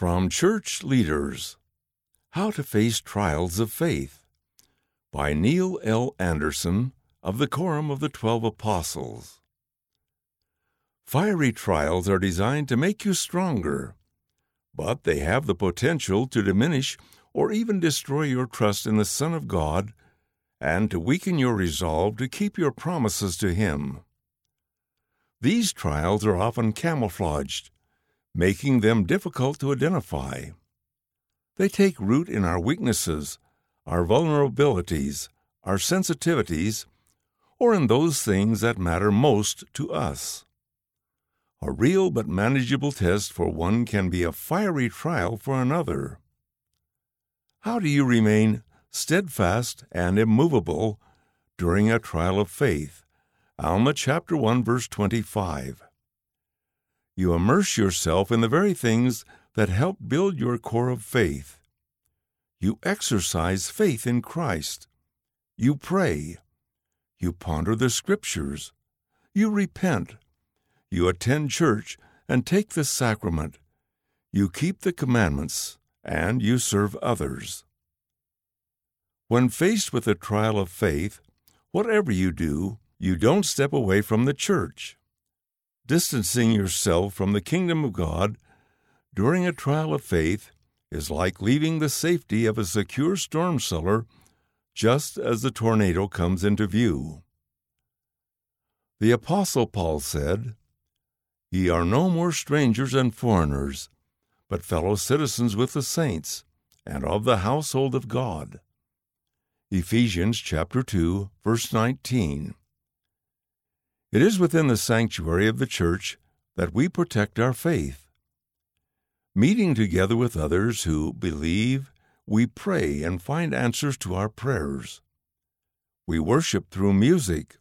From Church Leaders How to Face Trials of Faith by Neil L. Andersen of the Quorum of the Twelve Apostles. Fiery trials are designed to make you stronger, but they have the potential to diminish or even destroy your trust in the Son of God and to weaken your resolve to keep your promises to Him. These trials are often camouflaged, making them difficult to identify. They take root in our weaknesses, our vulnerabilities, our sensitivities, or in those things that matter most to us. A real but manageable test for one can be a fiery trial for another. How do you remain steadfast and immovable during a trial of faith? Alma chapter 1 verse 25. You immerse yourself in the very things that help build your core of faith. You exercise faith in Christ. You pray. You ponder the Scriptures. You repent. You attend church and take the sacrament. You keep the commandments, and you serve others. When faced with a trial of faith, whatever you do, you don't step away from the church. Distancing yourself from the kingdom of God during a trial of faith is like leaving the safety of a secure storm cellar just as the tornado comes into view. The Apostle Paul said, Ye are no more strangers and foreigners, but fellow citizens with the saints, and of the household of God. Ephesians chapter 2, verse 19. It is within the sanctuary of the church that we protect our faith. Meeting together with others who believe, we pray and find answers to our prayers. We worship through music,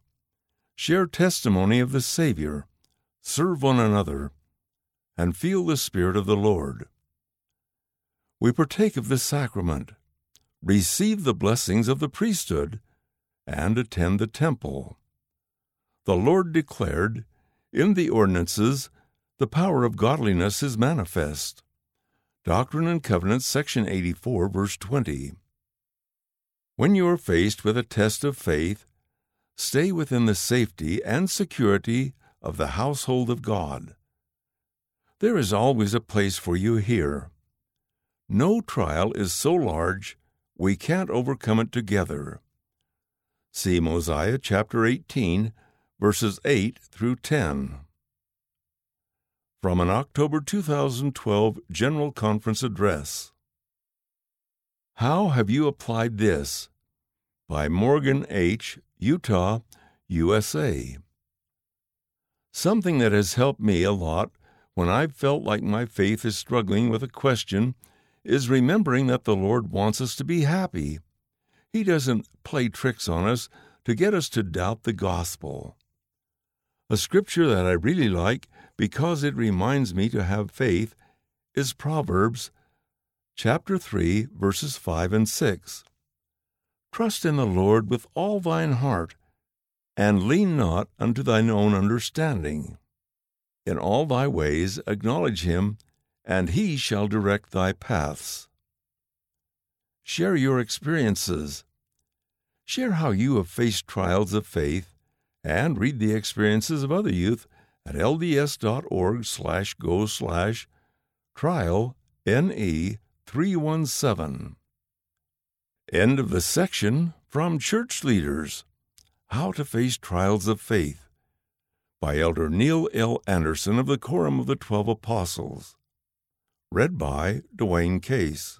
share testimony of the Savior, serve one another, and feel the Spirit of the Lord. We partake of the sacrament, receive the blessings of the priesthood, and attend the temple. The Lord declared, In the ordinances, the power of godliness is manifest. Doctrine and Covenants, section 84, verse 20. When you are faced with a test of faith, stay within the safety and security of the household of God. There is always a place for you here. No trial is so large we can't overcome it together. See Mosiah chapter 18, verses 8 through 10. From an October 2012 General Conference Address How Have You Applied This? by Morgan H., Utah, USA. Something that has helped me a lot when I've felt like my faith is struggling with a question is remembering that the Lord wants us to be happy. He doesn't play tricks on us to get us to doubt the gospel. A scripture that I really like because it reminds me to have faith is Proverbs chapter 3 verses 5 and 6. Trust in the Lord with all thine heart, and lean not unto thine own understanding. In all thy ways acknowledge him, and he shall direct thy paths. Share your experiences. Share how you have faced trials of faith and read the experiences of other youth at lds.org slash go slash trial NE 317. End of the section from Church Leaders How to Face Trials of Faith by Elder Neil L. Andersen of the Quorum of the Twelve Apostles. Read by Dwayne Case.